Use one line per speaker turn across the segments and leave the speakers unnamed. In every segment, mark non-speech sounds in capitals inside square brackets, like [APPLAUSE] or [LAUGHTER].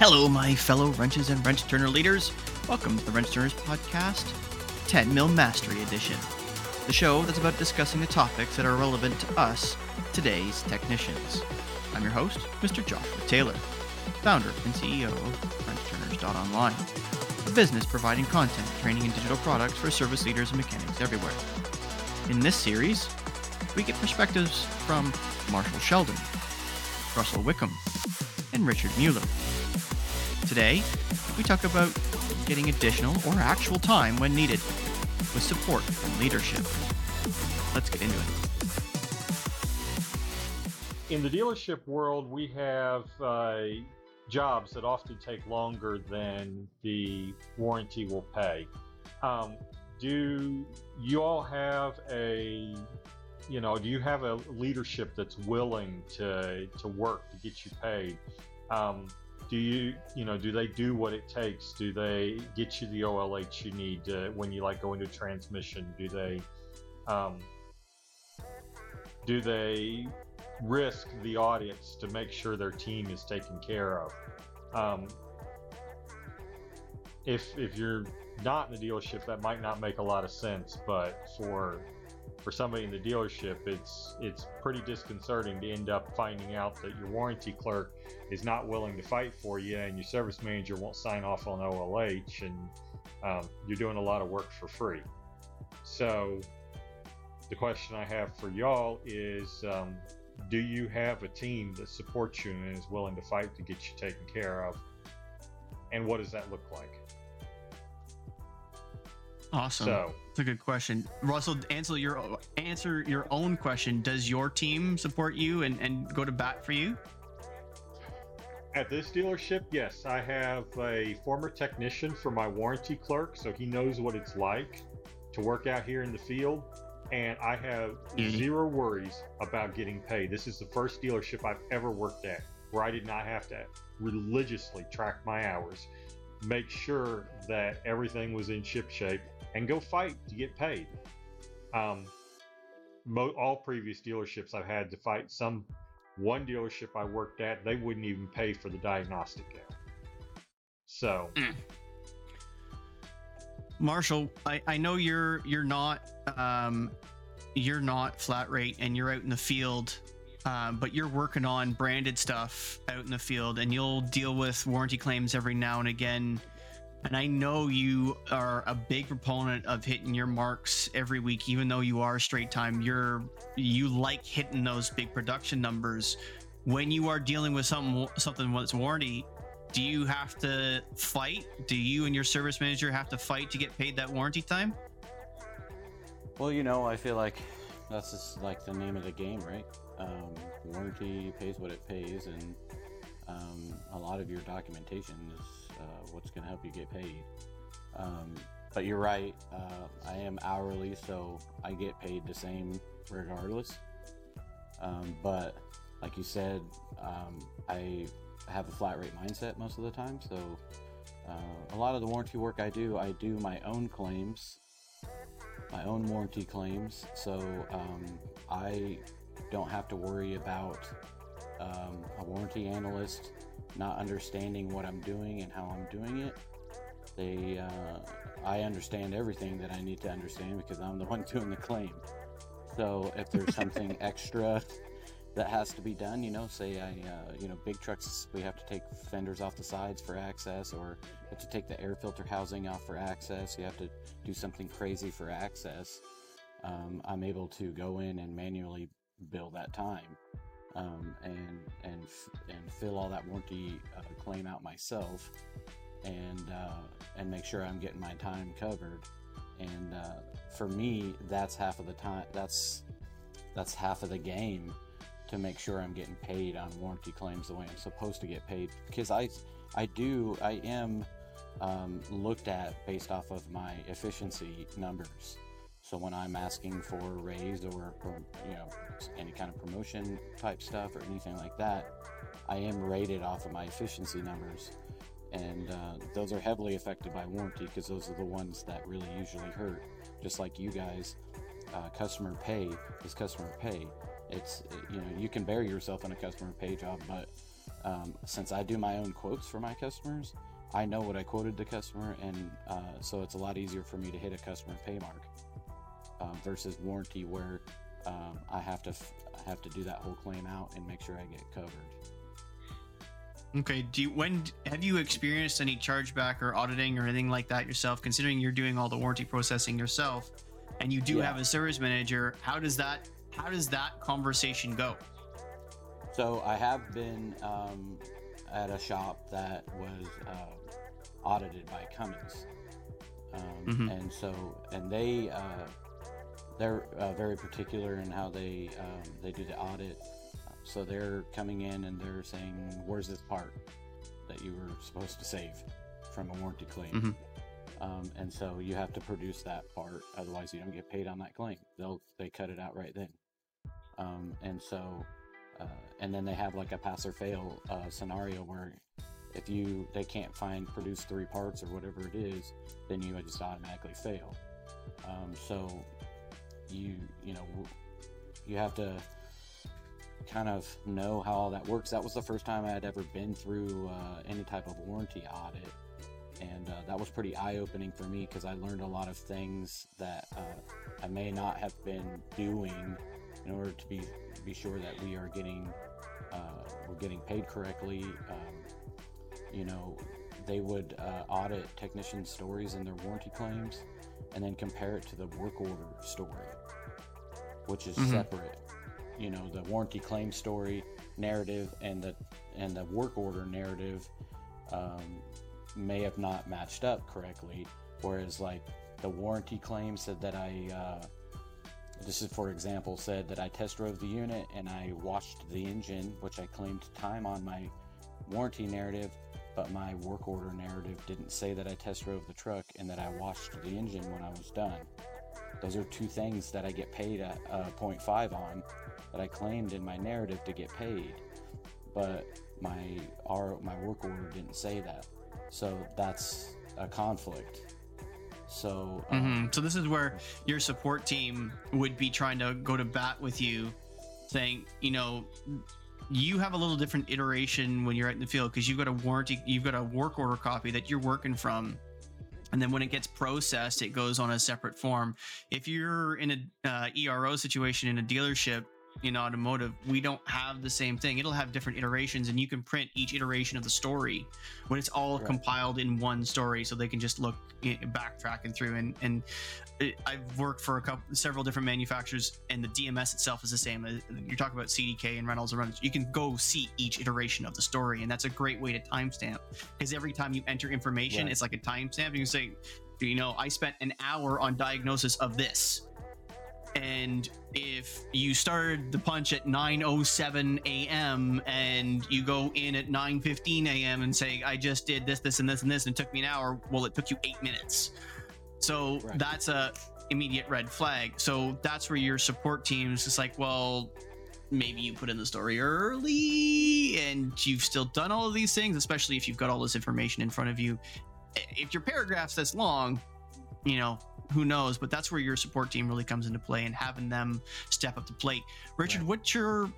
Hello, my fellow wrenches and wrench turner leaders. Welcome to the Wrench Turners Podcast, 10 Mill Mastery Edition, the show that's about discussing the topics that are relevant to us, today's technicians. I'm your host, Mr. Joshua Taylor, founder and CEO of WrenchTurners.online, a business providing content, training, and digital products for service leaders and mechanics everywhere. In this series, we get perspectives from Marshall Sheldon, Russell Wickham, and Richard Mueller. Today, we talk about getting additional or actual time when needed with support and leadership. Let's get into it.
In the dealership world, we have uh, jobs that often take longer than the warranty will pay. Um, do you all have a you know do you have a leadership that's willing to to work to get you paid um, do you you know do they do what it takes? Do they get you the olh you need to, when you like go into transmission? Do they um, do they risk the audience to make sure their team is taken care of? Um, if if you're not in the dealership that might not make a lot of sense but for for somebody in the dealership, it's it's pretty disconcerting to end up finding out that your warranty clerk is not willing to fight for you, and your service manager won't sign off on OLH, and um, you're doing a lot of work for free. So, the question I have for y'all is, um, do you have a team that supports you and is willing to fight to get you taken care of? And what does that look like?
Awesome. So that's a good question. Russell, answer your answer your own question. Does your team support you and, and go to bat for you?
At this dealership, yes. I have a former technician for my warranty clerk, so he knows what it's like to work out here in the field. And I have mm-hmm. zero worries about getting paid. This is the first dealership I've ever worked at where I did not have to religiously track my hours, make sure that everything was in ship shape, and go fight to get paid. Um, mo- all previous dealerships I've had to fight. Some one dealership I worked at, they wouldn't even pay for the diagnostic kit. So, mm.
Marshall, I, I know you're you're not um, you're not flat rate and you're out in the field, um, but you're working on branded stuff out in the field, and you'll deal with warranty claims every now and again and I know you are a big proponent of hitting your marks every week, even though you are straight time. You're you like hitting those big production numbers. When you are dealing with something something that's warranty, do you have to fight? Do you and your service manager have to fight to get paid that warranty time?
Well, you know, I feel like that's just like the name of the game, right? Um, warranty pays what it pays, and um, a lot of your documentation is uh, what's going to help you get paid. Um, but you're right, uh, I am hourly, so I get paid the same regardless. Um, but like you said, um, I have a flat rate mindset most of the time. So uh, a lot of the warranty work I do, I do my own claims, my own warranty claims. So um, I don't have to worry about um, a warranty analyst not understanding what I'm doing and how I'm doing it. They, uh, I understand everything that I need to understand because I'm the one [LAUGHS] doing the claim. So if there's something [LAUGHS] extra that has to be done, you know, say I, uh, you know, big trucks, we have to take fenders off the sides for access, or have to take the air filter housing off for access. You have to do something crazy for access. Um, I'm able to go in and manually bill that time um, and and and fill all that warranty uh, claim out myself, and uh, and make sure I'm getting my time covered. And uh, for me, that's half of the time. That's that's half of the game to make sure I'm getting paid on warranty claims the way I'm supposed to get paid. Because I I do I am um, looked at based off of my efficiency numbers. So when I'm asking for a raise or, or, you know any kind of promotion type stuff or anything like that, I am rated off of my efficiency numbers, and uh, those are heavily affected by warranty because those are the ones that really usually hurt. Just like you guys, uh, customer pay is customer pay. It's you know you can bury yourself in a customer pay job, but um, since I do my own quotes for my customers, I know what I quoted the customer, and uh, so it's a lot easier for me to hit a customer pay mark um, versus warranty where um, I have to f- I have to do that whole claim out and make sure I get covered.
Okay. Do you when have you experienced any chargeback or auditing or anything like that yourself? Considering you're doing all the warranty processing yourself, and you do
Yeah.
have a service manager, how does that how does that conversation go?
So I have been um, at a shop that was uh, audited by Cummins, um,
Mhm.
and so and they uh, they're uh, very particular in how they um, they do the audit. So they're coming in and they're saying, "Where's this part that you were supposed to save from a warranty claim?"
Mhm.
Um, and so you have to produce that part, otherwise you don't get paid on that claim. They'll they cut it out right then. Um, and so uh, and then they have like a pass or fail uh, scenario where if you they can't find produce three parts or whatever it is then you just automatically fail um, so you you know you have to kind of know how all that works. That was the first time i had ever been through uh, any type of warranty audit. And uh, that was pretty eye-opening for me because i learned a lot of things that uh, i may not have been doing in order to be be sure that we are getting uh, we're getting paid correctly. Um, you know, they would uh, audit technician stories and their warranty claims, and then compare it to the work order story, which is
Mhm.
separate. You know, the warranty claim story narrative and the and the work order narrative um, may have not matched up correctly. Whereas, like the warranty claim said that I uh, this is, for example, said that I test drove the unit and I washed the engine, which I claimed time on my warranty narrative, but my work order narrative didn't say that I test drove the truck and that I washed the engine when I was done. Those are two things that I get paid at uh, 0.5 on that I claimed in my narrative to get paid, but my our, my work order didn't say that. So that's a conflict. So um,
hmm So this is where your support team would be trying to go to bat with you, saying, you know, you have a little different iteration when you're out in the field because you've got a warranty, you've got a work order copy that you're working from. And then when it gets processed, it goes on a separate form. If you're in a uh, ERO situation in a dealership in automotive, we don't have the same thing. It'll have different iterations, and you can print each iteration of the story when it's all
Right.
compiled in one story, so they can just look i- backtracking through. And and I've worked for a couple, several different manufacturers, and the DMS itself is the same. Uh, You're talking about CDK and Reynolds and Reynolds. You can go see each iteration of the story, and that's a great way to timestamp because every time you enter information,
Right.
it's like a timestamp. You can say, you know, I spent an hour on diagnosis of this. And if you started the punch at 9:07 a.m. and you go in at 9:15 a.m. and say, "I just did this, this, and this, and this, and it took me an hour," well, it took you eight minutes. So
Right.
that's a immediate red flag. So that's where your support team is just like, well, maybe you put in the story early and you've still done all of these things, especially if you've got all this information in front of you. If your paragraph's this long, you know, who knows? But that's where your support team really comes into play and having them step up to plate. Richard,
Right.
what's your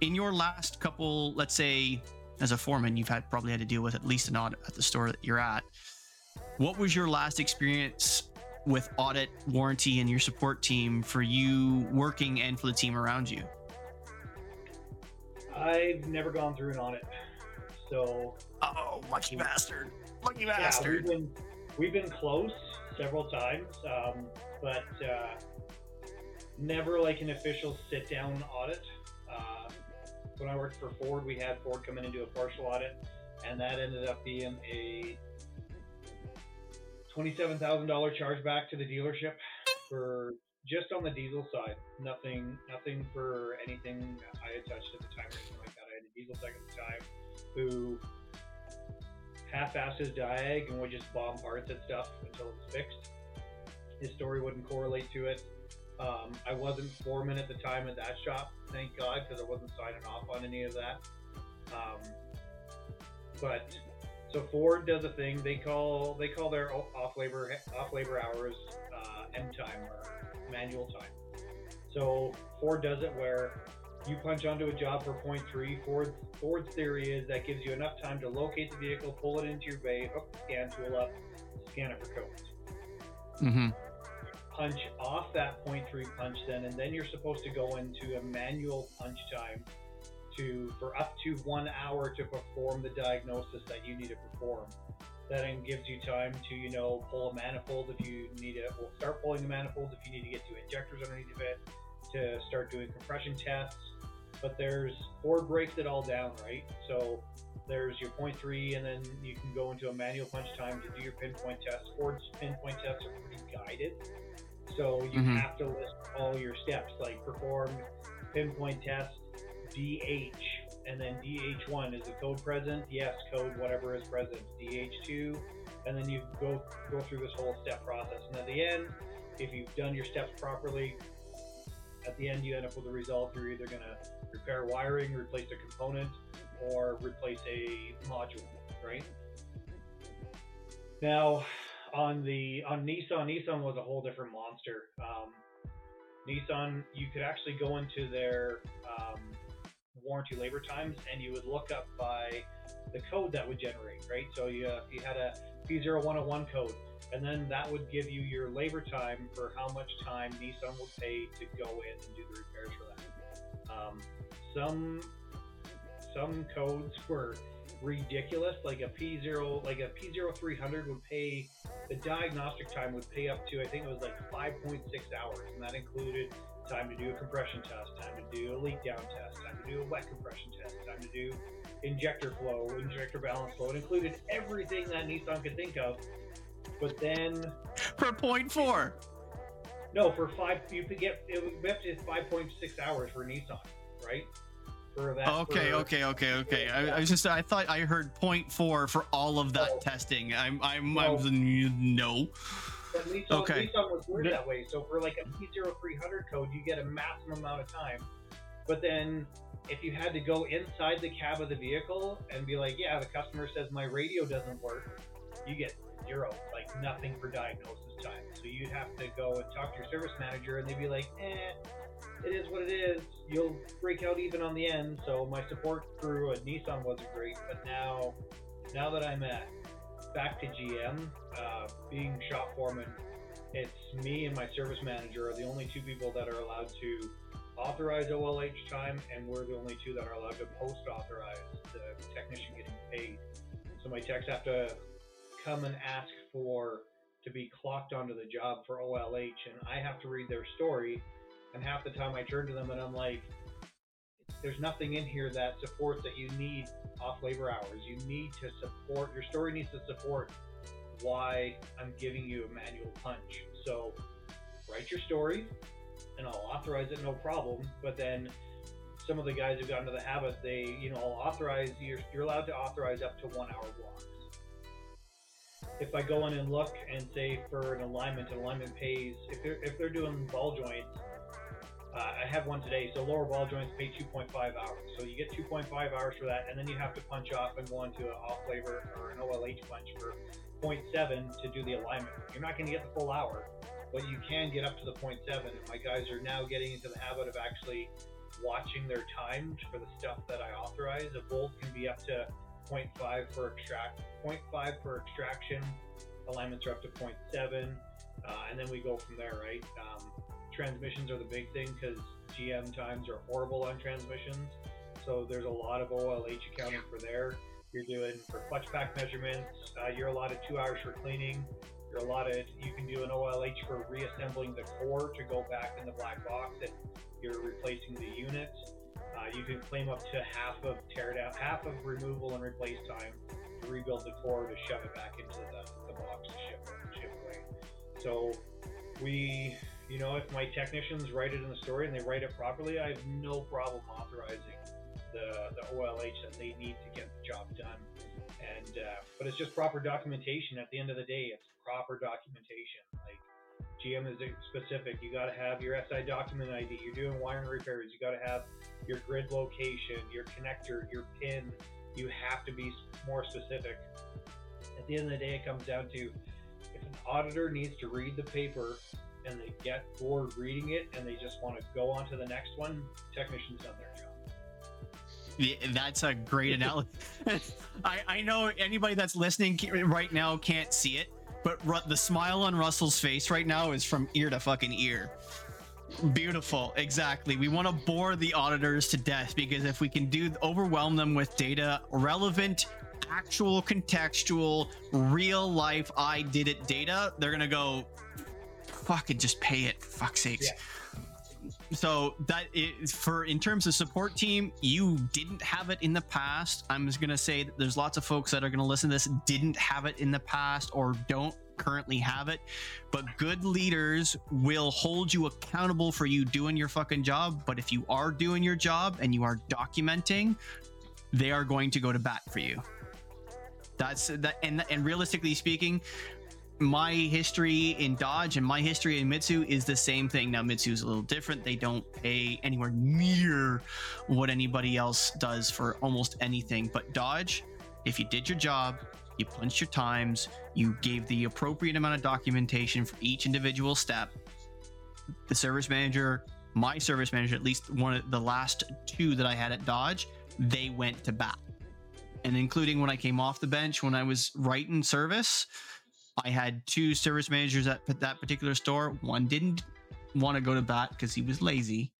in your last couple, let's say, as a foreman, you've had probably had to deal with at least an audit at the store that you're at. What was your last experience with audit, warranty, and your support team for you working and for the team around you?
I've never gone through an audit, so
Oh, lucky bastard! Lucky bastard!
yeah, we've
bastard!
been we've been close several times, um, but uh, never like an official sit down audit. Uh, when I worked for Ford, we had Ford come in and do a partial audit, and that ended up being a twenty-seven thousand dollar charge back to the dealership for just on the diesel side. Nothing, nothing for anything I had touched at the time or anything like that. I had a diesel tech at the time who half-assed his diag and would just bomb parts at stuff until it was fixed. His story wouldn't correlate to it. Um, I wasn't foreman at the time at that shop, thank God, because I wasn't signing off on any of that. Um, but so Ford does a thing. They call they call their off labor off labor hours uh, M time or manual time. So Ford does it where You punch onto a job for 0.3. Ford, Ford's theory is that gives you enough time to locate the vehicle, pull it into your bay, hook the scan tool up, scan it for codes.
Mm-hmm.
Punch off that 0.3 punch then, and then you're supposed to go into a manual punch time to for up to one hour to perform the diagnosis that you need to perform. That then gives you time to, you know, pull a manifold if you need to, well, start pulling the manifold if you need to get to injectors underneath of it, to start doing compression tests. But there's Ford breaks it all down, right? So there's your point three, and then you can go into a manual punch time to do your pinpoint test. Ford's pinpoint tests are pretty guided, so you
Mhm.
have to list all your steps, like perform pinpoint test, DH, and then DH1 is the code present? Yes, code whatever is present. DH2, and then you go go through this whole step process, and at the end, if you've done your steps properly, at the end you end up with a result. You're either going to repair wiring, replace a component, or replace a module, right? Now, on the on Nissan, Nissan was a whole different monster. Um, Nissan, you could actually go into their um, warranty labor times, and you would look up by the code that would generate, right? So you uh, you had a P0101 code, and then that would give you your labor time for how much time Nissan would pay to go in and do the repairs for that. Um, some some codes were ridiculous. Like a P zero, like a P zero three hundred would pay the diagnostic time would pay up to I think it was like five point six hours, and that included time to do a compression test, time to do a leak down test, time to do a wet compression test, time to do injector flow, injector balance flow. It included everything that Nissan could think of. But then
For point four.
no, for five you could get it was up to five point six hours for Nissan, right? For that.
Okay,
for-
okay, okay, okay. I, I was just I thought I heard point four for all of that
No.
testing. I'm I'm
No.
I'm no.
But Nissan,
Okay.
Nissan was weird that way. So for like a P0300 code, you get a maximum amount of time. But then if you had to go inside the cab of the vehicle and be like, yeah, the customer says my radio doesn't work, you get zero, like nothing for diagnosis time. So you'd have to go and talk to your service manager, and they'd be like, eh, it is what it is. You'll break out even on the end. So my support crew at Nissan wasn't great, but now, now that I'm at back to GM, uh, being shop foreman, it's me and my service manager are the only two people that are allowed to authorize OLH time, and we're the only two that are allowed to post authorize the technician getting paid. So my techs have to come and ask for to be clocked onto the job for OLH, and I have to read their story. And half the time I turn to them and I'm like, there's nothing in here that supports that you need off labor hours. You need to support, your story needs to support why I'm giving you a manual punch. So write your story and I'll authorize it no problem. But then some of the guys have gotten to the habit, they, you know, I'll authorize, you're, you're allowed to authorize up to one hour blocks. If I go in and look and say for an alignment, an alignment pays, if they're, if they're doing ball joints, uh, I have one today. So lower ball joints pay 2.5 hours. So you get 2.5 hours for that, and then you have to punch off and go into an off labor or an OLH punch for 0.7 to do the alignment. You're not going to get the full hour, but you can get up to the 0.7. And my guys are now getting into the habit of actually watching their times for the stuff that I authorize. A bolt can be up to 0.5 for extract, 0.5 for extraction. Alignments are up to 0.7, uh, and then we go from there, right? Um, transmissions are the big thing because GM times are horrible on transmissions. So there's a lot of OLH accounting for there. You're doing for clutch pack measurements. Uh, you're allotted two hours for cleaning. You're allotted. You can do an OLH for reassembling the core to go back in the black box if you're replacing the unit. You can claim up to half of tear down, half of removal and replace time to rebuild the core to shove it back into the, the box to ship ship away. So we you know, if my technicians write it in the story and they write it properly, I have no problem authorizing the, the OLH that they need to get the job done. And uh, but it's just proper documentation. At the end of the day, it's proper documentation. GM is specific. You got to have your SI document ID. You're doing wiring repairs. You got to have your grid location, your connector, your pin. You have to be more specific. At the end of the day, it comes down to if an auditor needs to read the paper and they get bored reading it and they just want to go on to the next one, technicians done their job.
Yeah, that's a great [LAUGHS] analogy. [LAUGHS] I, I know anybody that's listening right now can't see it, but Ru- the smile on Russell's face right now is from ear to fucking ear. Beautiful, exactly. We want to bore the auditors to death because if we can do overwhelm them with data, relevant, actual, contextual, real life, I did it data, they're gonna go, fucking just pay it, for fuck's sakes. So that is for in terms of support team, you didn't have it in the past. I'm just gonna say that there's lots of folks that are gonna listen to this didn't have it in the past or don't currently have it. But good leaders will hold you accountable for you doing your fucking job. But if you are doing your job and you are documenting, they are going to go to bat for you. That's that and and realistically speaking, my history in Dodge and my history in Mitsu is the same thing. Now Mitsu is a little different. They don't pay anywhere near what anybody else does for almost anything. But Dodge, if you did your job, you punched your times, you gave the appropriate amount of documentation for each individual step. The service manager, my service manager, at least one of the last two that I had at Dodge, they went to bat. And including when I came off the bench when I was right in service, I had two service managers at that particular store. One didn't want to go to bat because he was lazy,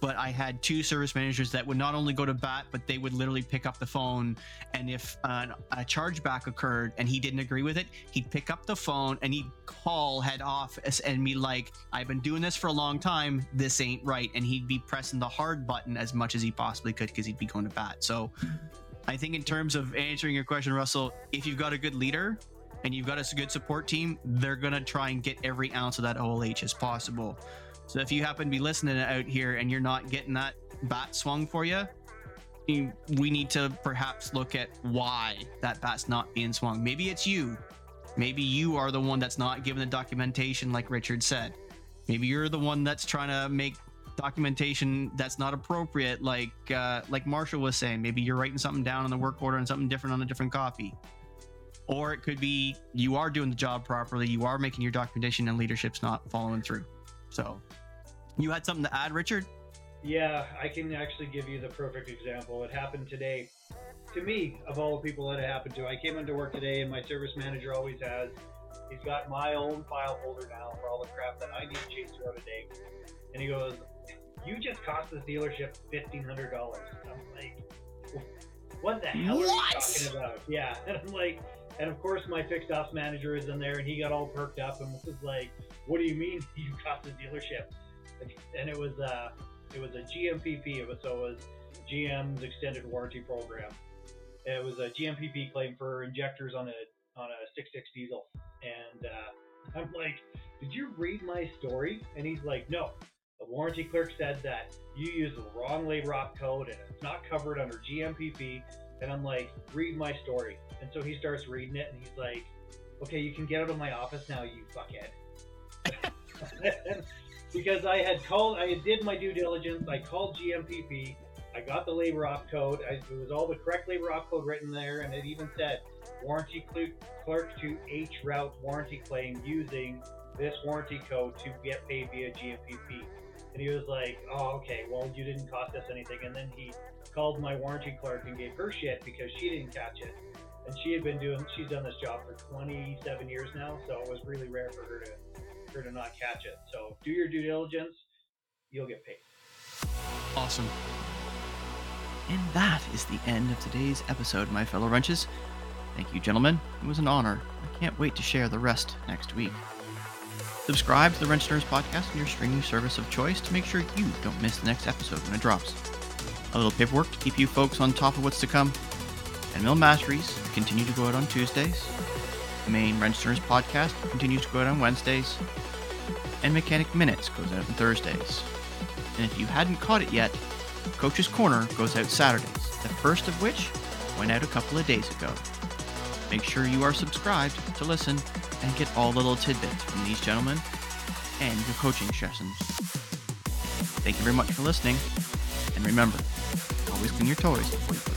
but I had two service managers that would not only go to bat, but they would literally pick up the phone. And if an, a chargeback occurred and he didn't agree with it, he'd pick up the phone and he'd call head office and be like, "I've been doing this for a long time. This ain't right." And he'd be pressing the hard button as much as he possibly could because he'd be going to bat. So. I think in terms of answering your question, Russell, if you've got a good leader, and you've got a good support team, they're gonna try and get every ounce of that OLH as possible. So if you happen to be listening out here and you're not getting that bat swung for you, we need to perhaps look at why that bat's not being swung. Maybe it's you. Maybe you are the one that's not given the documentation, like Richard said. Maybe you're the one that's trying to make documentation that's not appropriate, like uh, like Marshall was saying. Maybe you're writing something down on the work order and something different on a different copy or it could be you are doing the job properly you are making your documentation and leadership's not following through so you had something to add richard
Yeah, I can actually give you the perfect example. It happened today. To me, of all the people that it happened to, I came into work today, and my service manager always has. He's got my own file folder now for all the crap that I need to chase throughout a day. And he goes, "You just cost this dealership fifteen hundred dollars." I'm like, "What the hell are you talking about?" Yeah, [LAUGHS] and I'm like, and of course my fixed ops manager is in there, and he got all perked up and was like, "What do you mean [LAUGHS] you cost the dealership?" And it was uh, it was a GMPP. It was so it was GM's extended warranty program. It was a GMPP claim for injectors on a on a six six diesel, and uh, I'm like, "Did you read my story?" And he's like, "No." The warranty clerk said that you used the wrong labor op code and it's not covered under GMPP. And I'm like, "Read my story." And so he starts reading it, and he's like, "Okay, you can get out of my office now, you fuckhead." [LAUGHS] because I had called, I did my due diligence. I called GMPP. I got the labor op code. I, it was all the correct labor op code written there, and it even said warranty cl- clerk to H route warranty claim using this warranty code to get paid via GMPP. And he was like, "Oh, okay. Well, you didn't cost us anything." And then he called my warranty clerk and gave her shit because she didn't catch it, and she had been doing, she's done this job for 27 years now, so it was really rare for her to her to not catch it. So do your due diligence, you'll get paid.
awesome and that is the end of today's episode my fellow wrenches thank you gentlemen it was an honor i can't wait to share the rest next week subscribe to the wrench Turners podcast on your streaming service of choice to make sure you don't miss the next episode when it drops. A little paperwork to keep you folks on top of what's to come. And mill masteries continue to go out on tuesdays. The main wrench Turners podcast continues to go out on wednesdays. And mechanic minutes goes out on thursdays. And if you hadn't caught it yet Coach's Corner goes out Saturdays, the first of which went out a couple of days ago. Make sure you are subscribed to listen and get all the little tidbits from these gentlemen and your coaching sessions. Thank you very much for listening, and remember, always clean your toys before you